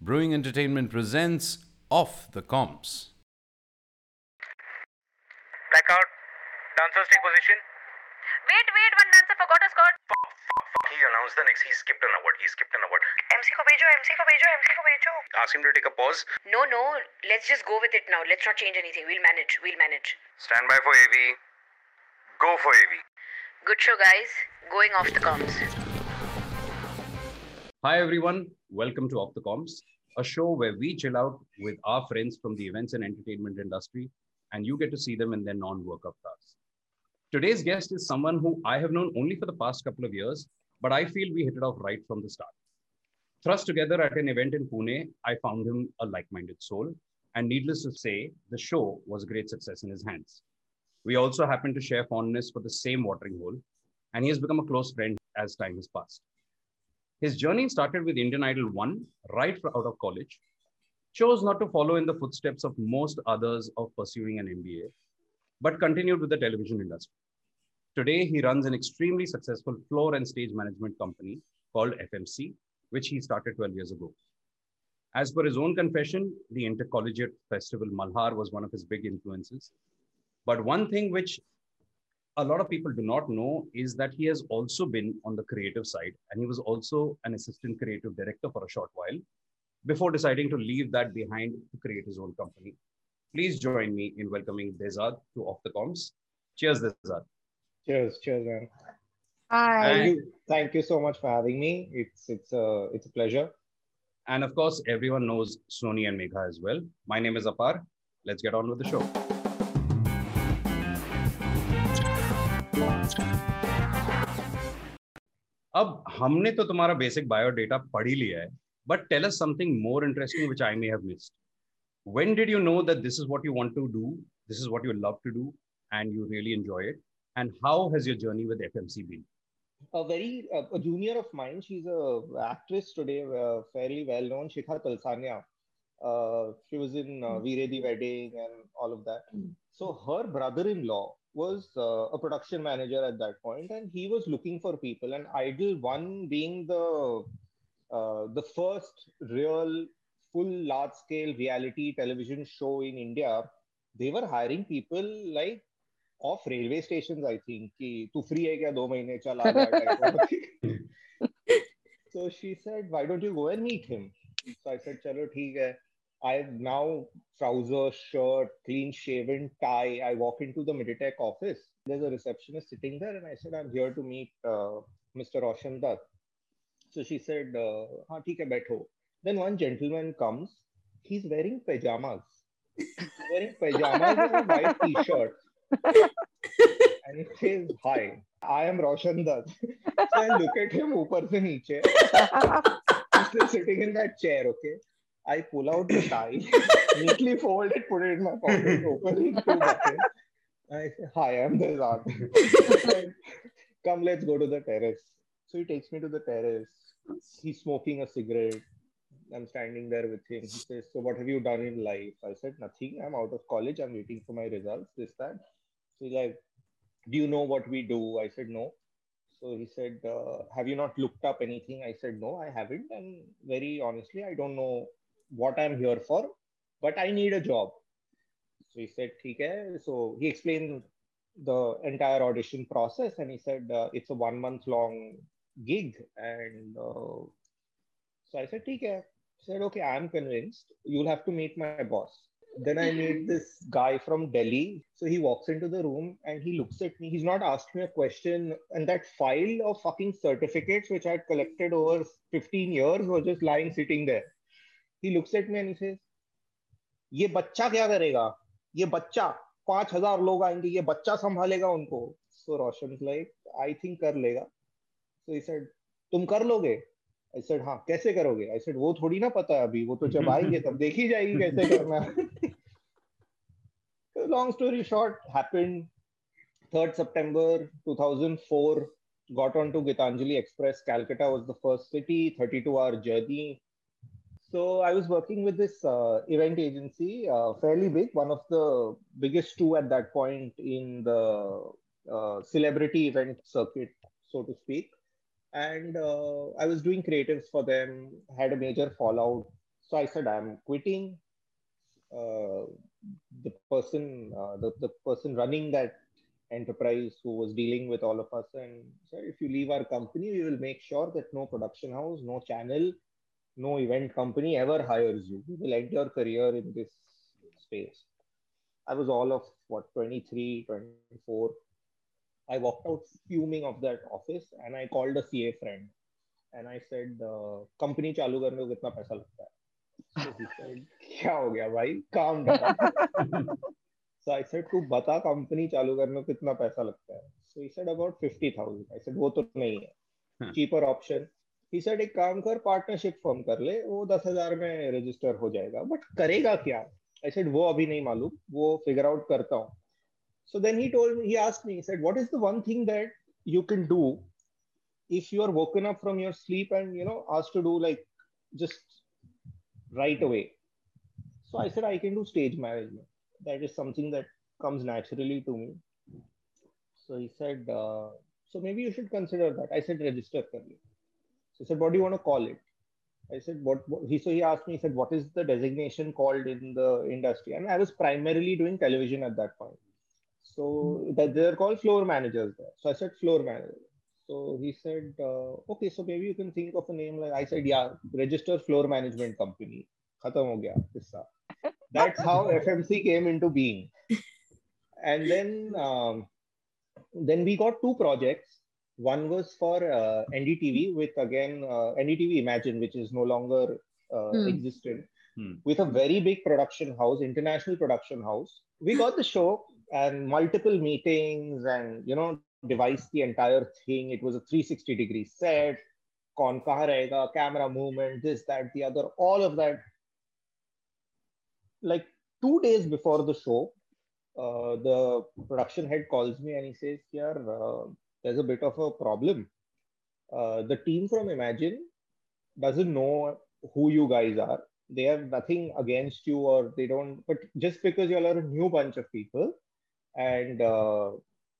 Brewing Entertainment presents Off the Comms. Blackout, dancers take position. Wait, wait, one dancer forgot a score. Fuck, fuck, fuck. He announced the next. He skipped an award. He skipped an award. MC ko bejo, MC ko bejo, MC ko bejo. Ask him to take a pause. No, no. Let's just go with it now. Let's not change anything. We'll manage. We'll manage. Stand by for AV. Go for AV. Good show, guys. Going off the comms. Hi, everyone. Welcome to Off the Comms, a show where we chill out with our friends from the events and entertainment industry, and you get to see them in their non workup avatars. Today's guest is someone who I have known only for the past couple of years, but I feel we hit it off right from the start. Thrust together at an event in Pune, I found him a like minded soul, and needless to say, the show was a great success in his hands. We also happen to share fondness for the same watering hole, and he has become a close friend as time has passed. His journey started with Indian Idol 1 right out of college. Chose not to follow in the footsteps of most others of pursuing an MBA, but continued with the television industry. Today, he runs an extremely successful floor and stage management company called FMC, which he started 12 years ago. As per his own confession, the intercollegiate festival Malhar was one of his big influences. But one thing which a lot of people do not know is that he has also been on the creative side and he was also an assistant creative director for a short while before deciding to leave that behind to create his own company. Please join me in welcoming Dezadd to Off the Comms. Cheers, Dezadd. Cheers, cheers, man. Hi. Thank you, thank you so much for having me. It's it's a it's a pleasure. And of course, everyone knows Sony and Megha as well. My name is Apar. Let's get on with the show. अब हमने तो तुम्हारा basic biodata पढ़ ही लिया है but tell us something more interesting which I may have missed when did you know that this is what you want to do this is what you love to do and you really enjoy it and how has your journey with fmc been A very uh, a junior of mine. She's a actress today, uh, fairly well known. Shikha Talsania. Uh, she was in uh, Viredi Wedding and all of that. So her brother-in-law was uh, a production manager at that point, and he was looking for people. And Idol One being the uh, the first real full large scale reality television show in India, they were hiring people like off railway stations. I think ki tu free hai kya do mahine chala. so she said, why don't you go and meet him? So I said, chalo theek hai. I now trouser, shirt, clean shaven, tie. I walk into the Miditech office. There's a receptionist sitting there, and I said, I'm here to meet uh, Mr. Roshan Dutt. So she said, uh, Haan, hai. Then one gentleman comes. He's wearing pajamas. Wearing pajamas and a white t-shirt. and he says, hi, I am Roshan Dutt. so I look at him upar se niche. He's sitting in that chair, okay? I pull out the tie, neatly fold it, put it in my pocket, open it two. I say, Hi, I'm the Dezadd. Come, let's go to the terrace. So he takes me to the terrace. He's smoking a cigarette. I'm standing there with him. He says, So, what have you done in life? I said, Nothing. I'm out of college. I'm waiting for my results. This, that. So he's like, Do you know what we do? I said, No. So he said, uh, Have you not looked up anything? I said, No, I haven't. And very honestly, I don't know what I'm here for, but I need a job. So he said, okay. So he explained the entire audition process and he said, uh, it's a one month long gig. And uh, so I said, okay. He said, okay, I'm convinced. You'll have to meet my boss. Then I meet this guy from Delhi. So he walks into the room and he looks at me. He's not asked me a question. And that file of fucking certificates, which I'd collected over 15 years, was just lying sitting there. He looks at me and he ये बच्चा क्या करेगा? ये बच्चा, पाँच हज़ार लोग आएँगे, ये बच्चा संभालेगा उनको. सो रोशन लाइक आई थिंक कर लेगा. सो ही सेड तुम कर लोगे? आई सेड हाँ कैसे करोगे? आई सेड वो थोड़ी ना पता है अभी, वो तो जब आएँगे तब देखी जाएगी कैसे करना long story short happened 3rd September 2004 got on to Gitanjali Express. Calcutta was the first city 32 hour journey. So I was working with this uh, event agency uh, fairly big one of the biggest two at that point in the uh, celebrity event circuit so to speak and uh, I was doing creatives for them. Had a major fallout. So I said, I'm quitting. Uh, the person, uh, the, the person running that enterprise who was dealing with all of us and said, if you leave our company, we will make sure that no production house, no channel, no event company ever hires you. We will end your career in this space. I was all of what 23, 24. I walked out fuming of that office and I called a CA friend and I said, uh, company चालू करने को कितना पैसा लगता है? So he said, क्या हो गया भाई? Calm down. so I said, तू बता company चालू करने को कितना पैसा लगता है? So he said about 50,000. I said, वो तो नहीं है. हाँ. Cheaper option. ही सेड एक काम कर पार्टनरशिप फॉर्म कर ले, वो दस हज़ार में रजिस्टर हो जाएगा. बट करेगा क्या? आई सेड वो अभी नहीं मालूम, वो फिगर आउट करता हूँ. So then he told he asked me said what is the one thing that you can do if you are woken up from your sleep and you know asked to do like just right away so I said I can do stage management that is something that comes naturally to me so he said so maybe you should consider that I said register कर लिया so he said what do you want to call it I said, what, what, he, so he asked me, he said, what is the designation called in the industry? And I was primarily doing television at that point. So that they're called floor managers there. So I said, floor manager. So he said, uh, okay, so maybe you can think of a name like, I said, yeah, register floor management company. Khatam ho gaya, qissa. That's how FMC came into being. And then, um, then we got two projects one was for uh, NDTV with again uh, NDTV Imagine, which is no longer uh, Hmm. existent, Hmm. with a very big production house, international production house. We got the show and multiple meetings, and you know, devised the entire thing. It was a 360 degree set. Kaun kahan rahega, camera movement, this, that, the other, all of that. Like two days before the show, uh, the production head calls me and he says, "Here, uh, there's a bit of a problem. Uh, the team from Imagine doesn't know who you guys are. They have nothing against you, or they don't. But just because you all are a new bunch of people, and uh,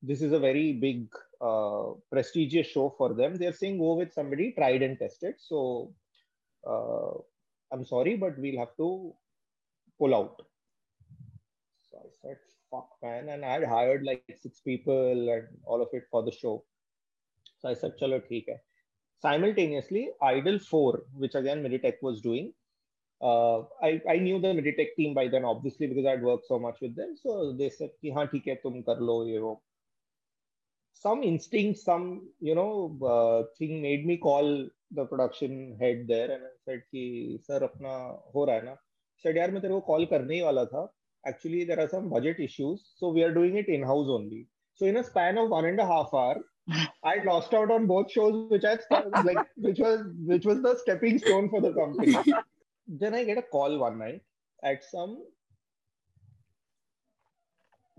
this is a very big, uh, prestigious show for them, they're saying go with somebody tried and tested. So uh, I'm sorry, but we'll have to pull out. Fuck, man. And I had hired like six people and all of it for the show. So I said, chalo, theek hai. Simultaneously, Idol 4, which again Meditech was doing, uh, I, I knew the Meditech team by then, obviously, because I'd worked so much with them. So they said, ki, हाँ ठीक है तुम कर लो ये वो. Some instinct, some you know uh, thing made me call the production head there and I said कि sir अपना हो रहा है ना. Said यार मैं तेरे को call करने ही वाला था. Actually there are some budget issues, so we are doing it in house only. So in a span of one and a half hour, I lost out on both shows, which I started, like which was which was the stepping stone for the company. then I get a call one night at some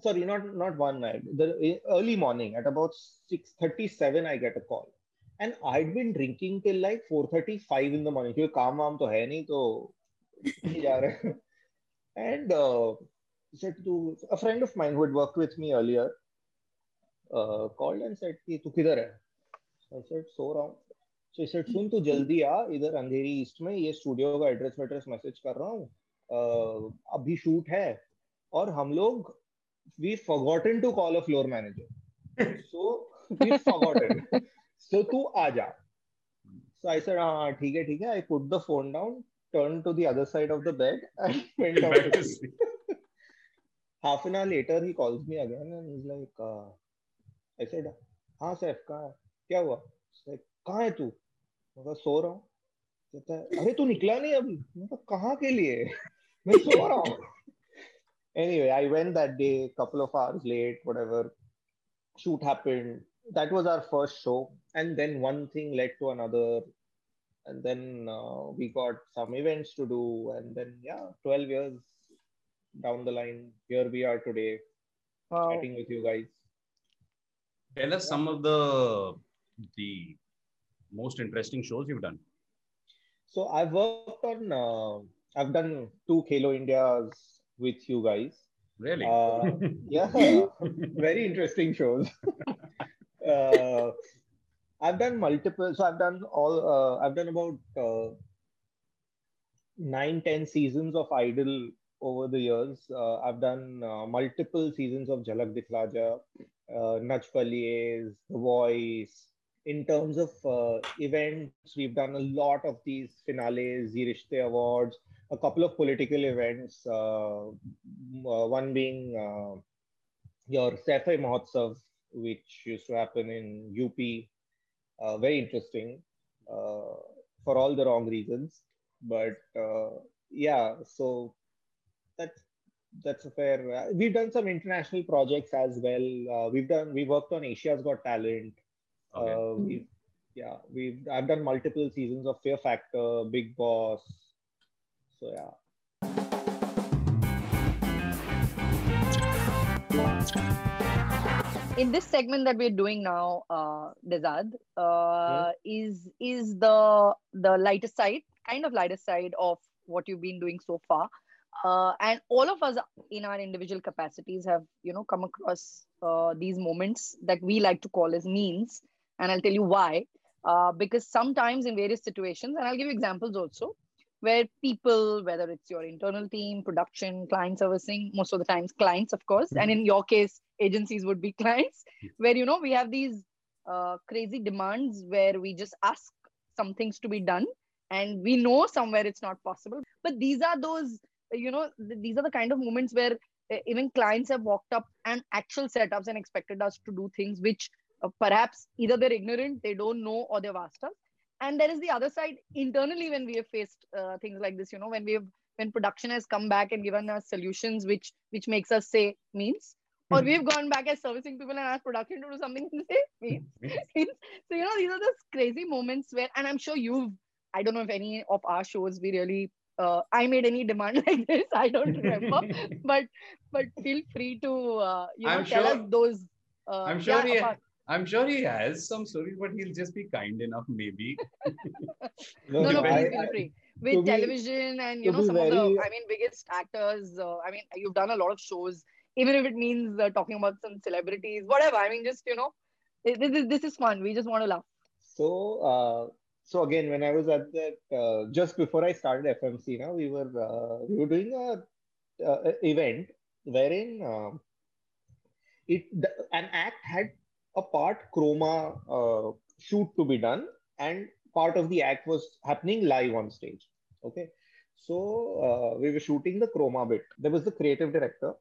sorry, not not one night. The early morning at about six thirty seven, I get a call, and I'd been drinking till like four thirty five in the morning. क्योंकि काम वाम तो है नहीं तो नहीं जा रहे. And uh, said to a friend of mine who had worked with me earlier, uh, called and said कि तू किधर है? So I said सो रहा हूँ. So he said सुन तू जल्दी आ इधर अंधेरी ईस्ट में ये स्टूडियो का एड्रेस वेड्रेस मैसेज कर रहा हूँ. Uh, अभी शूट है और हम लोग we forgotten to call a floor manager. So we forgotten. so तू आ जा. So I said हाँ ठीक है ठीक है. I put the phone down, turned to the other side of the bed and went out to sleep. Half an hour later he calls me again and he's like, uh, I said हाँ सैफ कहाँ है? क्या हुआ? He's like, कहाँ है तू? मैं कहा सो रहा हूँ. कहता है अरे तू निकला नहीं अभी? मैं कहा कहाँ के लिए? मैं सो रहा हूँ. anyway, I went that day, couple of hours late, whatever. Shoot happened. That was our first show, and then one thing led to another, and then uh, we got some events to do, and then yeah, twelve years down the line, here we are today, Wow. chatting with you guys. Tell us some of the the most interesting shows you've done. So I've worked on, uh, I've done two Khelo Indias with you guys. Really? Uh, yeah, very interesting shows. uh, I've done multiple. So I've done all. Uh, I've done about uh, nine, ten seasons of Idol over the years. Uh, I've done uh, multiple seasons of Jhalak Dikhla Ja, uh, Nach Baliyes, The Voice. In terms of uh, events, we've done a lot of these finales, Zee Rishte Awards, a couple of political events, uh, uh, one being uh, your Saifai Mahotsav, which used to happen in UP. Very interesting for all the wrong reasons. But yeah, so that's that's a fair. Uh, we've done some international projects as well. Uh, we've done we worked on Asia's Got Talent. Okay. Uh, we've yeah we've I've done multiple seasons of Fear Factor, Bigg Boss. So yeah. in this segment that we're doing now, uh, Dezadd, uh, is is the the lighter side, kind of lighter side of what you've been doing so far. Uh, and all of us in our individual capacities have, you know, come across uh, these moments that we like to call as means. And I'll tell you why. Uh, because sometimes in various situations, and I'll give you examples also, where people, whether it's your internal team, production, client servicing, most of the times clients, of course, and in your case, agencies would be clients, where you know we have these uh, crazy demands where we just ask some things to be done, and we know somewhere it's not possible. But these are those, you know, th- these are the kind of moments where uh, even clients have walked up and actual setups and expected us to do things which uh, perhaps either they're ignorant, they don't know, or they've asked us. And there is the other side internally when we have faced uh, things like this you know when we have when production has come back and given us solutions which which makes us say means or we've gone back as servicing people and asked production to do something and say means. Means. so you know these are those crazy moments where and i'm sure you've i don't know if any of our shows we really uh, i made any demand like this i don't remember but but feel free to uh, you know I'm tell sure- us those uh, I'm sure yeah, he- about- I'm sure he has some stories, but he'll just be kind enough, maybe. no, no, no, please feel free. to With be- television and you know be some of the, I mean, biggest actors. Uh, I mean, you've done a lot of shows, even if it means uh, talking about some celebrities, whatever. I mean, just you know, this this is this is fun. We just want to laugh. So, uh, so again, when I was at that, uh, just before I started FMC, now we were uh, we were doing a, uh, event wherein uh, it the, an act had a part chroma uh, shoot to be done, and part of the act was happening live on stage. Okay, so uh, we were shooting the chroma bit. There was the creative director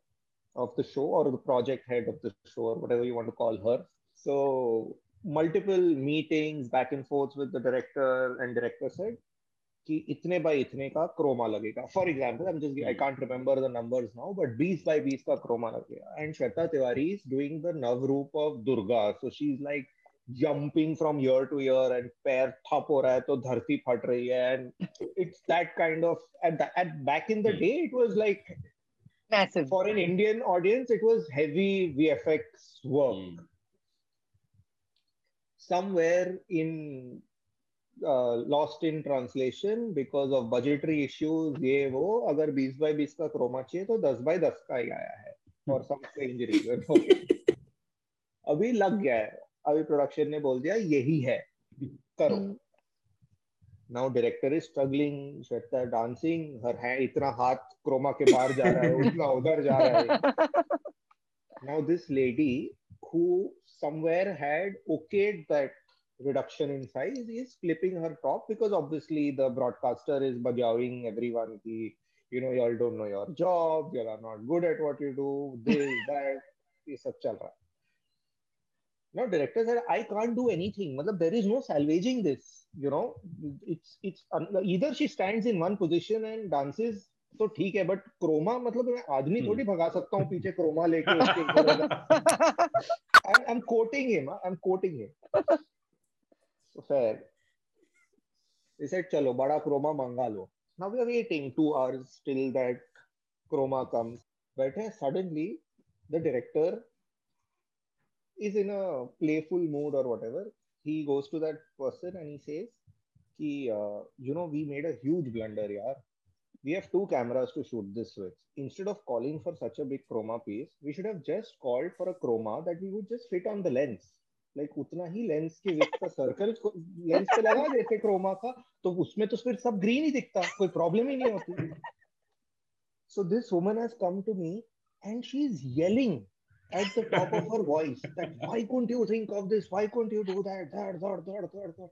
of the show or the project head of the show or whatever you want to call her. So multiple meetings back and forth with the director and director said कि इतने by इतने का Croma लगेगा for example I am just I can't remember the numbers now but 20 by 20 का Croma लगेगा and Shweta Tiwari is doing the नवरूप of Durga so she is like jumping from year to year and पैर ठप हो रहा है तो धरती फट रही है and it's that kind of at, the, at back in the day it was like Massive. for an Indian audience it was heavy VFX work Hmm. Somewhere in uh, lost in translation because of budgetary issues ये वो अगर 20 bye 20 का Croma चाहिए तो 10 bye 10 का ही आया है for some strange reason okay अभी लग गया है अभी प्रोडक्शन ने बोल दिया यही है करो Hmm. now director is struggling Shweta dancing her hand इतना हाथ क्रोमा के बाहर जा रहा है उतना उधर जा रहा है now this lady who somewhere had okayed that reduction in size is flipping her top because obviously the broadcaster is bajawing everyone ki, you know you all don't know your job you all are not good at what you do this that ये सब चल रहा है now director said i can't do anything matlab there is no salvaging this you know it's it's either she stands in one position and dances तो ठीक है but Croma मतलब मैं आदमी हम्म। थोड़ी भगा सकता हूँ पीछे क्रोमा लेके चलो बड़ा क्रोमा मंगा लो। Now we are waiting two hours till that chroma comes but है suddenly the director is in a playful mood और whatever he goes to that person and he you know we made a huge blunder यार। We have two cameras to shoot this with. Instead of calling for such a big chroma piece, we should have just called for a chroma that we would just fit on the lens. Like उतना ही lens के with का circle lens पे लगा देते Croma का तो उसमें तो फिर सब ग्रीन ही दिखता कोई प्रॉब्लम ही नहीं होती so this woman has come to me and she's yelling at the top of her voice that why couldn't you think of this why couldn't you do that that that that that, that.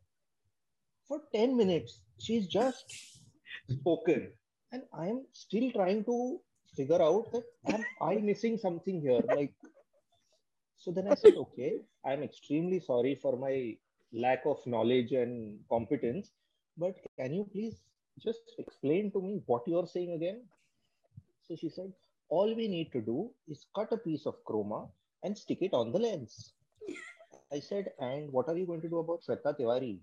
for 10 minutes she's just spoken and i'm still trying to figure out that am i missing something here? Like so then i said okay i'm extremely sorry for my lack of knowledge and competence but can you please just explain to me what you're saying again? So she said all we need to do is cut a piece of chroma and stick it on the lens. I said and what are you going to do about Shweta Tiwari?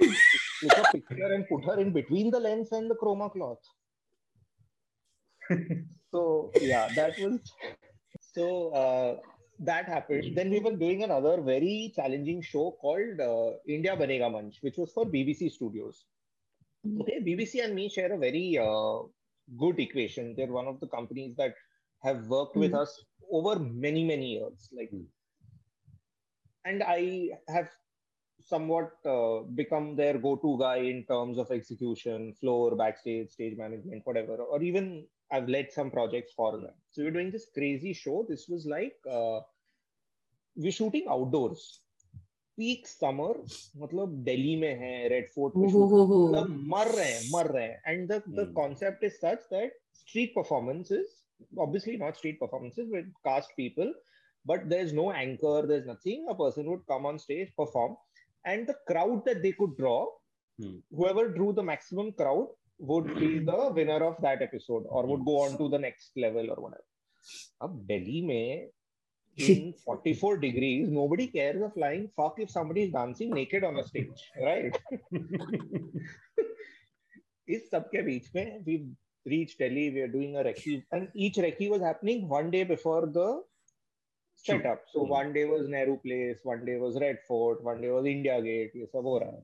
Take a picture and put her in between the lens and the chroma cloth so yeah that was so uh, that happened. Then we were doing another very challenging show called uh, india banega manch which was for bbc studios. Okay bbc and me share a very uh, good equation. They're one of the companies that have worked with us over many many years like Mm. and i have somewhat uh, become their go-to guy in terms of execution floor backstage stage management whatever or even i've led some projects for them so we're doing this crazy show this was like uh, we're shooting outdoors peak summer मतलब दिल्ली में है red fort पे shoot मतलब मर रहे हैं मर रहे हैं and the the Hmm. concept is such that street performances obviously not street performances with cast people but there's no anchor there's nothing a person would come on stage perform and the crowd that they could draw Hmm. whoever drew the maximum crowd would be the winner of that episode or would go on to the next level or whatever अब दिल्ली में in 44 degrees nobody cares a flying fuck if somebody is dancing naked on a stage right इस सब के बीच में we reached Delhi we are doing a recce and each recce was happening one day before the setup so Hmm. one day was Nehru Place one day was Red Fort one day was India Gate ये सब हो रहा है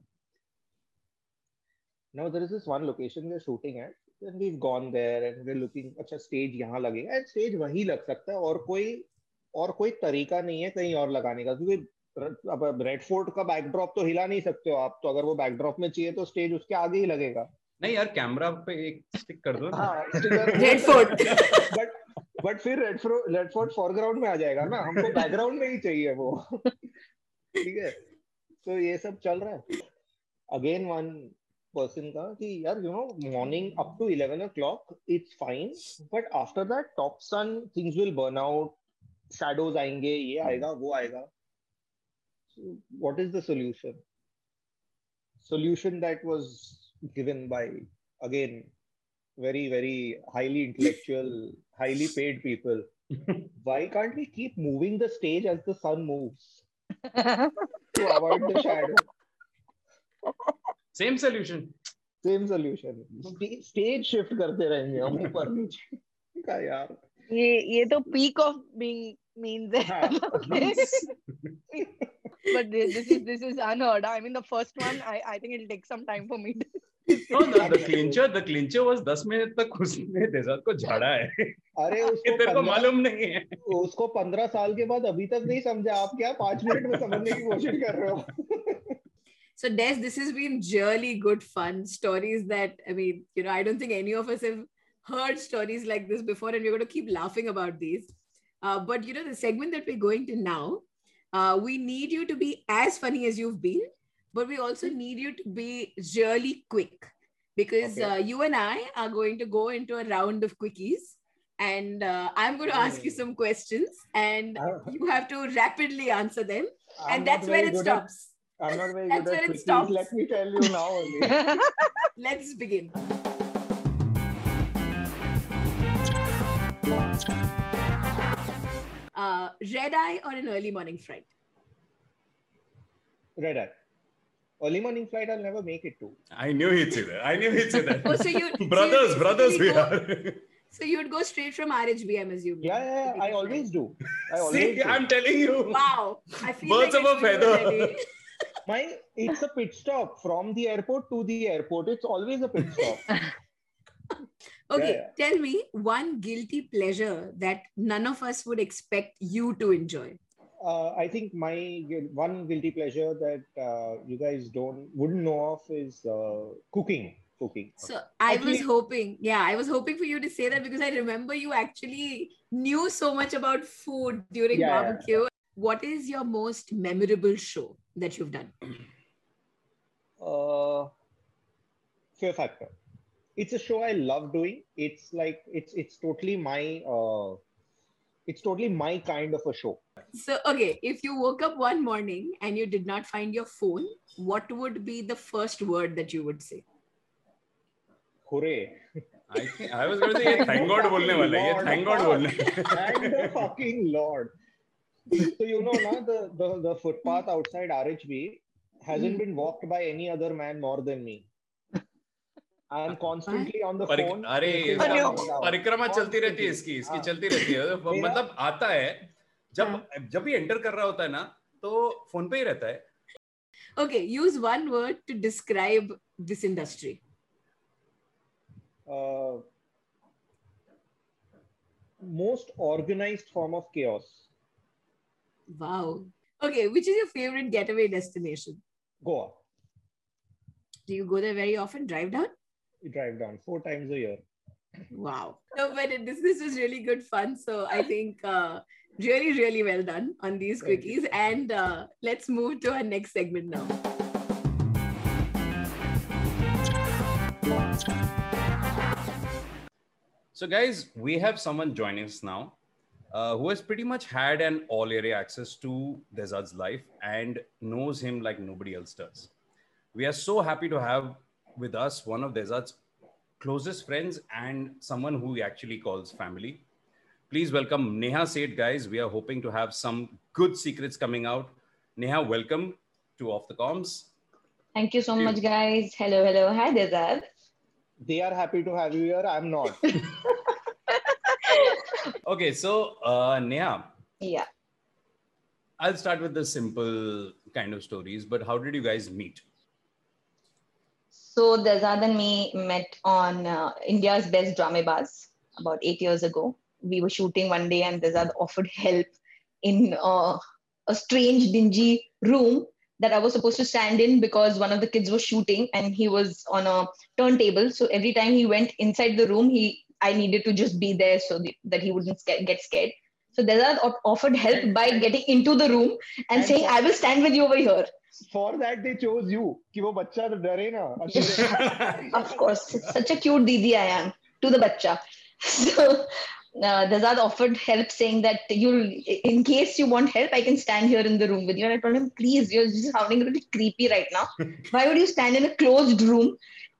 now there is this one location we're shooting at and we've gone there and we're looking अच्छा stage यहाँ लगेगा and stage वहीं लग सकता है और कोई और कोई तरीका नहीं है कहीं और लगाने का क्योंकि अब रेड फोर्ट का बैकड्रॉप तो हिला नहीं सकते हो आप तो अगर वो बैकड्रॉप में चाहिए तो स्टेज उसके आगे ही लगेगा। नहीं यार कैमरा पे एक स्टिक कर दो। हाँ Red Fort. बट बट फिर Red Fort Red Fort foreground में आ जाएगा ना हमको बैकग्राउंड में ही चाहिए वो। ठीक है? तो ये सब चल रहा है। Again one पर्सन का कि यार you know morning up to 11 o'clock it's fine but after that top sun things will burn out shadows आएंगे ये आएगा वो आएगा what is the solution solution that was given by again very very highly intellectual highly paid people why can't we keep moving the stage as the sun moves to avoid the shadow Same solution same solution stage shift करते रहेंगे हम ऊपर नीचे। का यार? ये ये तो peak of being means but this is this is unheard I mean the first one I I think it will take some time for me उसको पंद्रह साल के बाद अभी तक नहीं समझा। आप क्या पाँच मिनट में समझने की कोशिश कर रहे हो? So, Des, this has been really good fun. Stories that, I mean, you know, I don't think any of us have heard stories like this before, and we're going to keep laughing about these. Uh, but, you know, the segment that we're going to now, uh, we need you to be as funny as you've been, but we also need you to be really quick because Okay. uh, you and I are going to go into a round of quickies. And uh, I'm going to ask you some questions, and Uh, you have to rapidly answer them. I'm and that's where it stops. I'm not very That's good at it quickies, stops. let me tell you now only. Let's begin. Uh, red eye or an early morning flight? Red eye. Early morning flight, I'll never make it to. I knew he'd say that I knew he'd say that Oh, so you brothers so you brothers we go- are So you'd go straight from RHB, I'm assuming. Yeah, yeah, yeah, I always do. I always see do. I'm telling you Wow. I feel Birds like of I a know you feather. My, it's a pit stop from the airport to the airport. It's always a pit stop. Okay, Yeah, tell me one guilty pleasure that none of us would expect you to enjoy. uh, I think my one guilty pleasure that uh, you guys don't wouldn't know of is uh, cooking. Cooking. So I was hoping, yeah, I was hoping for you to say that because I remember you actually knew so much about food during Yeah. barbecue. What is your most memorable show that you've done? Uh, Fear Factor. It's a show I love doing. It's like it's it's totally my uh, it's totally my kind of a show. So, okay, if you woke up one morning and you did not find your phone, what would be the first word that you would say? Hooray! I think I was going to say ये thank God बोलने वाला है ये thank God बोलने Thank the fucking Lord. So you know now the, the the footpath outside RHB hasn't been walked by any other man more than me. I am constantly on the Parikh- phone. अरे. परिक्रमा चलती रहती है इसकी इसकी हाँ। चलती रहती है तो मतलब आता है जब जब भी एंटर कर रहा होता है ना तो फ़ोन पे ही रहता है Okay, use one word to describe this industry. Uh, most organized form of chaos. Wow. Okay, which is your favorite getaway destination? Goa. Do you go there very often? Drive down? We drive down four times a year. Wow. No, but it, this this was really good fun. So I think uh, really really well done on these Thank you. quickies. And uh, let's move to our next segment now. So, guys, we have someone joining us now uh, who has pretty much had an all area access to Dezadd's life and knows him like nobody else does. We are so happy to have with us one of Dezadd's closest friends and someone who he actually calls family. Please welcome Neha Seth, guys. We are hoping to have some good secrets coming out. Neha, welcome to Off the Comms. Thank you so Thank much, guys. Hello, hello. Hi, Dezadd. They are happy to have you here. I'm not. Okay, so uh, Neha, Yeah. I'll start with the simple kind of stories, but how did you guys meet? So Dezadd and me met on uh, India's Best Dramebaaz about eight years ago. We were shooting one day, and Dezadd offered help in uh, a strange, dingy room that I was supposed to stand in because one of the kids was shooting, and he was on a turntable. So every time he went inside the room, he I needed to just be there so the, that he wouldn't get scared. So Dezadd offered help by getting into the room and, and saying, "I will stand with you over here." For that they chose you. of course, such a cute didi I am to the bacha. So uh, Dezadd offered help, saying that you, in case you want help, I can stand here in the room with you. And I told him, please, you're just sounding really creepy right now. Why would you stand in a closed room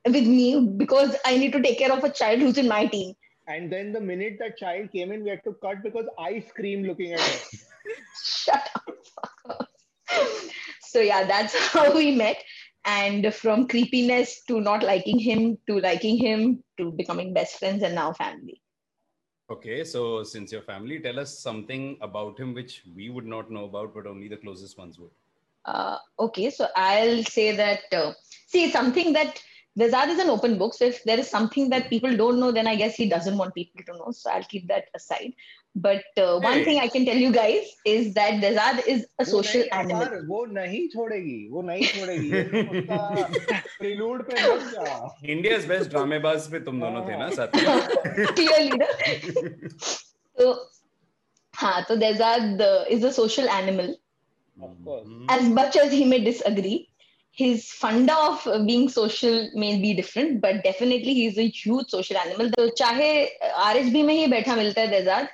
with me because i need to take care of a child who's in my team And then the minute that child came in, we had to cut because I screamed looking at her. shut up so yeah that's how we met and from creepiness to not liking him to liking him to becoming best friends and now family Okay, so since your family, tell us something about him which we would not know about, but only the closest ones would. Uh, okay, so I'll say that uh, see something that Dezadd is an open book. So if there is something that people don't know, then I guess he doesn't want people to know. So I'll keep that aside. But uh, one hey. thing I can tell you guys is that Dezadd is a social animal. वो नहीं छोड़ेगी, वो नहीं छोड़ेगी. Prelude पे मत जाओ. India's best ड्रामेबाज पे तुम दोनों थे ना साथ. में। Clear leader. So, हाँ तो Dezadd is a social animal. Of course. As much as he may disagree his funda of uh, being social may be different, but definitely he's a huge social animal. तो चाहे RSB में ही बैठा मिलता है देजाद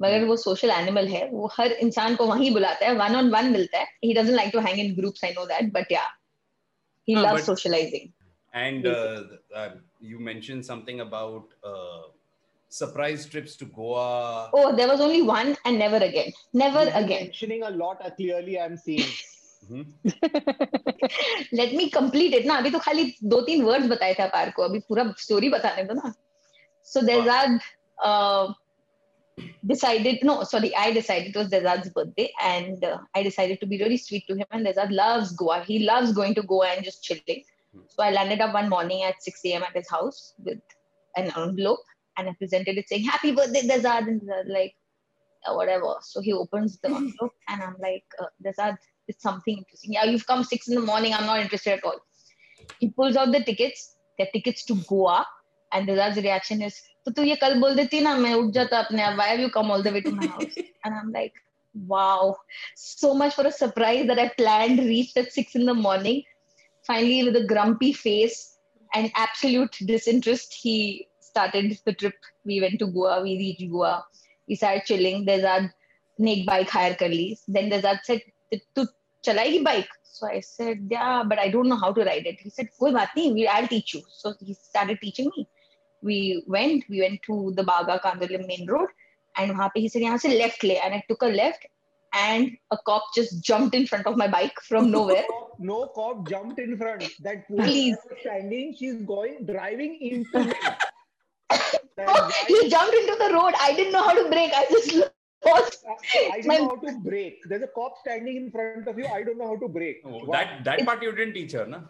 मगर वो सोशल एनिमल है वो हर इंसान को वहीं बुलाता है वन ऑन वन मिलता है he doesn't like to hang in groups I know that but yeah he हाँ, loves but- socializing And uh, uh, you mentioned something about uh, surprise trips to Goa. oh there was only one and never again never You've been again mentioning a lot uh, clearly I'm seeing Mhm. Let me complete it ना। अभी तो खाली दो तीन words बताए थे अपार को। अभी पूरा स्टोरी बताने दो ना। सो देजाद uh, decided no sorry i decided it was dezadd's birthday and uh, i decided to be really sweet to him and dezadd loves goa. He loves going to goa and just chilling. Hmm. So i landed up one morning at 6 a.m at his house with an envelope and i presented it saying happy birthday dezadd and dezadd like uh, whatever. So he opens the envelope and i'm like uh, dezadd it's something interesting. Yeah, you've come six in the morning. I'm not interested at all. He pulls out the tickets. They're tickets to Goa. And Dezadd's reaction is, तो तू ये कल बोल देती I'm उठ जाता अपने why have you come all the way to my house and I'm like wow so much for a surprise that I planned reached at six in the morning finally with a grumpy face and absolute disinterest he started the trip we went to Goa we reached Goa we started chilling There's a ek bike hire kar li then Dezadd said to chalayegi bike? So I said, yeah, but I don't know how to ride it. He said, koi baat I'll teach you. So he started teaching me. We went, we went to the Baga Candolim main road and wahan he said, yahan se left le. And I took a left and a cop just jumped in front of my bike from nowhere. No, cop jumped in front. That police standing, she's going driving into. He jumped into the road. I didn't know how to brake. I just know how to break. There's a cop standing in front of you. I don't know how to break. Oh, that that part you didn't teach her, na?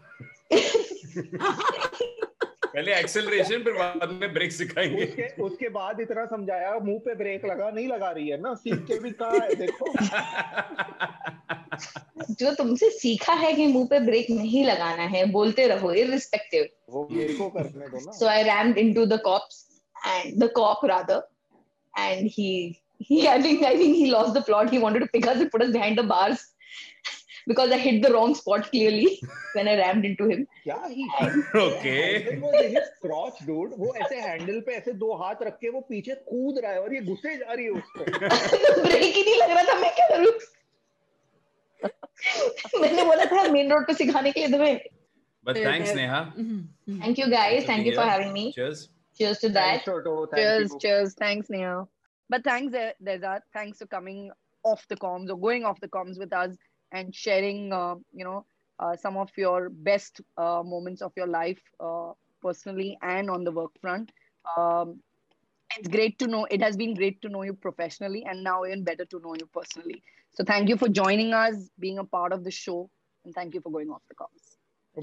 पहले acceleration फिर बाद में break सिखाएँगे उसके, उसके बाद इतना समझाया मुँह पे ब्रेक लगा नहीं लगा रही है ना सीख के भी कहा है देखो जो तुमसे सीखा है कि मुँह पे ब्रेक नहीं लगाना है बोलते रहो इरिस्पेक्टिव वो मेरे को करने दो ना so I rammed into the cops and the cop rather and he he I think I think he lost the plot he wanted to pick us and put us behind the bars because I hit the wrong spot clearly when I rammed into him क्या ही Okay. was his crotch dude वो ऐसे handle पे ऐसे दो हाथ रख के वो पीछे कूद रहा है और ये घुसे जा रही है उसको तो ब्रेक ही नहीं लग रहा था मैं क्या करूँ मैंने बोला था मेन रोड पे सिखाने के लिए तुम्हें But thanks, Neha. Mhm, mhm. thank you guys thank you for having me Cheers. cheers to that Thanks, Toto. Thank cheers, you. cheers. Thanks, Neha. But thanks, De- Dezadd. Thanks for coming off the comms or going off the comms with us and sharing, uh, you know, uh, some of your best uh, moments of your life, uh, personally and on the work front. Um, it's great to know. It has been great to know you professionally, and now even better to know you personally. So thank you for joining us, being a part of the show, and thank you for going off the comms.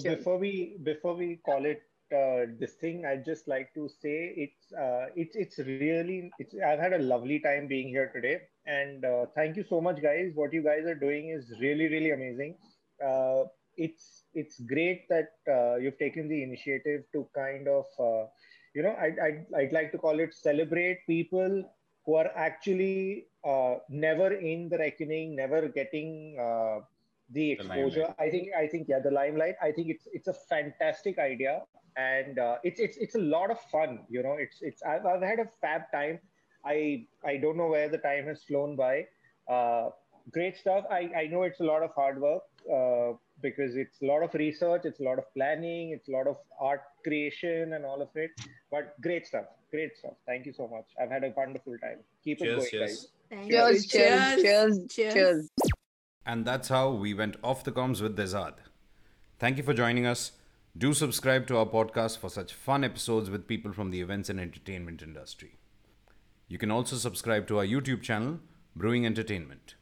Before we before we call it uh, this thing, I'd just like to say it's uh, it's it's really it's I've had a lovely time being here today, and uh, thank you so much, guys. What you guys are doing is really really amazing. Uh, it's it's great that uh, you've taken the initiative to kind of uh, you know I'd, I'd I'd like to call it celebrate people who are actually never in the reckoning, never getting. The The exposure. limelight. I think I think yeah, the limelight. I think it's it's a fantastic idea, and uh, it's it's it's a lot of fun. You know, it's it's I've, I've had a fab time. I I don't know where the time has flown by. Uh, great stuff. I I know it's a lot of hard work uh, because it's a lot of research, it's a lot of planning, it's a lot of art creation and all of it. But great stuff. Great stuff. Thank you so much. I've had a wonderful time. Keep it going, cheers. guys. Thank Cheers, you. cheers, cheers, Cheers. cheers. And that's how we went off the comms with Dezadd. Thank you for joining us. Do subscribe to our podcast for such fun episodes with people from the events and entertainment industry. You can also subscribe to our YouTube channel, Brewing Entertainment.